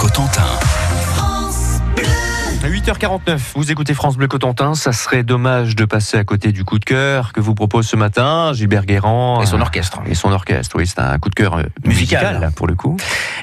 Cotentin. 8h49, vous écoutez France Bleu Cotentin, ça serait dommage de passer à côté du coup de cœur que vous propose ce matin Gilbert Guérand. Et son euh, orchestre. Et son orchestre, oui, c'est un coup de cœur euh, musical, Musical. là, pour le coup.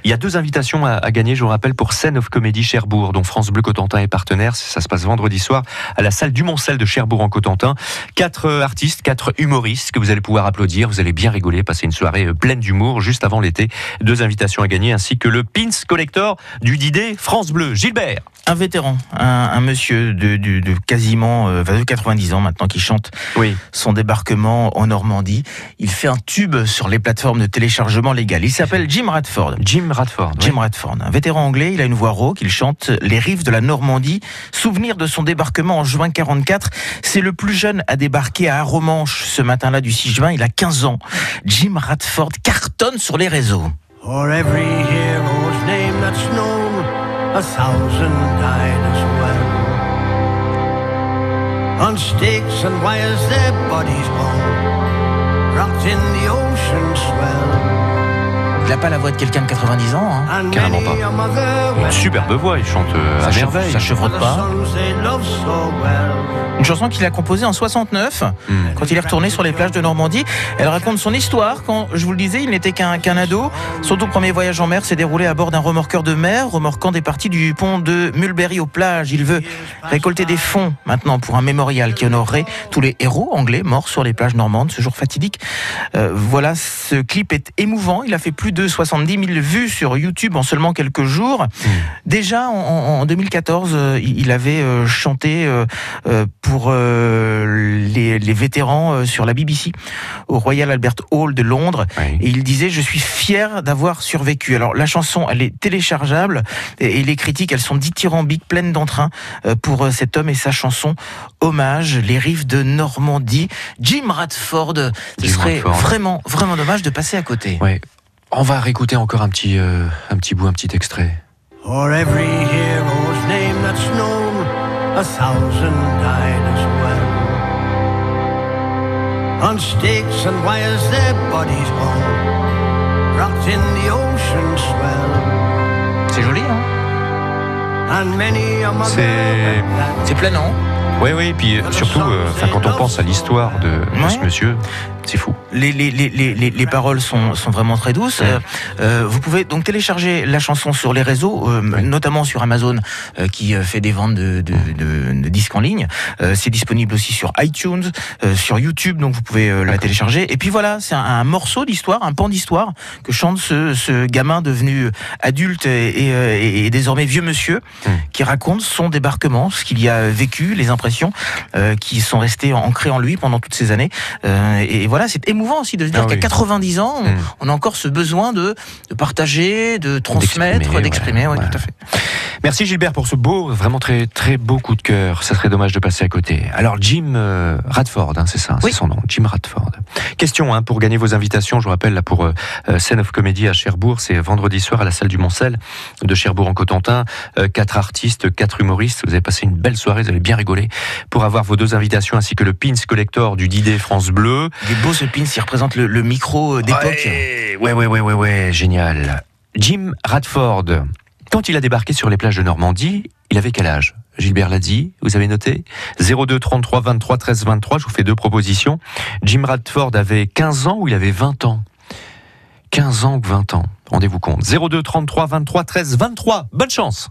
Il y a deux invitations à, à gagner, je vous rappelle, pour Scène of Comedy Cherbourg, dont France Bleu Cotentin est partenaire. Ça se passe vendredi soir à la salle du Montcel de Cherbourg en Cotentin. Quatre euh, artistes, quatre humoristes que vous allez pouvoir applaudir. Vous allez bien rigoler, passer une soirée pleine d'humour juste avant l'été. Deux invitations à gagner, ainsi que le Pins Collector du Didet France Bleu. Gilbert Un vétéran, un, un monsieur de, de- de quasiment euh, de 90 ans maintenant qui chante Oui. son débarquement en Normandie. Il fait un tube sur les plateformes de téléchargement légal. Il s'appelle Jim Radford. Jim Radford. oui. Jim Radford, un vétéran anglais, il a une voix rauque, il chante Les rives de la Normandie. Souvenir de son débarquement en juin 44. C'est le plus jeune à débarquer à Arromanches ce matin-là du 6 juin. Il a 15 ans. Jim Radford cartonne sur les réseaux. For every a thousand died as well. On stakes and wires, their bodies hung, rocked in the ocean swell. Il n'a pas la voix de quelqu'un de 90 ans. hein. Carrément pas. Une superbe voix, il chante euh, Ça à chevre- merveille. ça chevrotte pas. Une chanson qu'il a composée en 69, Hmm. quand il est retourné sur les plages de Normandie. Elle raconte son histoire. Quand, je vous le disais, il n'était qu'un ado. Son tout premier voyage en mer s'est déroulé à bord d'un remorqueur de mer, remorquant des parties du pont de Mulberry aux plages. Il veut récolter des fonds maintenant pour un mémorial qui honorerait tous les héros anglais morts sur les plages normandes ce jour fatidique. Euh, voilà, ce clip est émouvant. Il a fait plus de 70 000 vues sur YouTube en seulement quelques jours. Déjà en, en- en 2014, euh, il avait euh, chanté euh, pour les, les vétérans sur la BBC au Royal Albert Hall de Londres. Oui. Et il disait Je suis fier d'avoir survécu. Alors la chanson, elle est téléchargeable et, et les critiques, elles sont dithyrambiques, pleines d'entrain pour cet homme et sa chanson Hommage, les rives de Normandie. Jim Radford, ce Jim serait Radford. vraiment, vraiment dommage de passer à côté. Ouais. On va réécouter encore un petit, euh, un petit bout, un petit extrait. For every hero's name that's known, a thousand died as well. On stakes and wires, their bodies hung, rocked in the ocean swell. C'est joli, hein? And many a mother C'est- C'est planant. Oui, oui, puis euh, surtout, euh, quand on pense à l'histoire de, de ce Ouais. monsieur, c'est fou. Les, les, les, les, les- les paroles sont, sont vraiment très douces. Euh, euh, vous pouvez donc télécharger la chanson sur les réseaux, euh, notamment sur Amazon, euh, qui euh, fait des ventes de, de, de- de disques en ligne. Euh, c'est disponible aussi sur iTunes, euh, sur YouTube, donc vous pouvez la télécharger. Et puis voilà, c'est un, un morceau d'histoire, un pan d'histoire que chante ce, ce gamin devenu adulte et, et, et- désormais vieux monsieur, qui raconte son débarquement, ce qu'il y a vécu, les impressions euh, qui sont restées ancrées en lui pendant toutes ces années. Euh, et voilà, c'est émouvant aussi de se dire Ah qu'à oui. 90 ans, on, Mm. on a encore ce besoin de, de partager, de transmettre, D'exprimer, ouais, ouais. tout à fait. Merci Gilbert pour ce beau, vraiment très, très beau coup de cœur. Ça serait dommage de passer à côté. Alors Jim euh, Radford, hein, c'est ça, Oui. c'est son nom, Jim Radford. Question hein, pour gagner vos invitations, je vous rappelle là pour euh, euh, Scène of Comedy à Cherbourg, c'est vendredi soir à la salle du Montcel de Cherbourg en Cotentin. Euh, quatre artistes, quatre humoristes. Vous avez passé une belle soirée, vous allez bien rigoler. Pour avoir vos deux invitations ainsi que le Pins Collector du Didet France Bleu. Beau ce pin, il représente le, le micro euh, d'époque. Ouais, ouais, ouais, ouais, ouais, ouais, génial. Jim Radford, quand il a débarqué sur les plages de Normandie, il avait quel âge? Gilbert l'a dit, vous avez noté? 02 33 23 13 23, je vous fais deux propositions. Jim Radford avait 15 ans ou il avait 20 ans? 15 ans ou 20 ans Rendez-vous compte. 02 33 23 13 23, bonne chance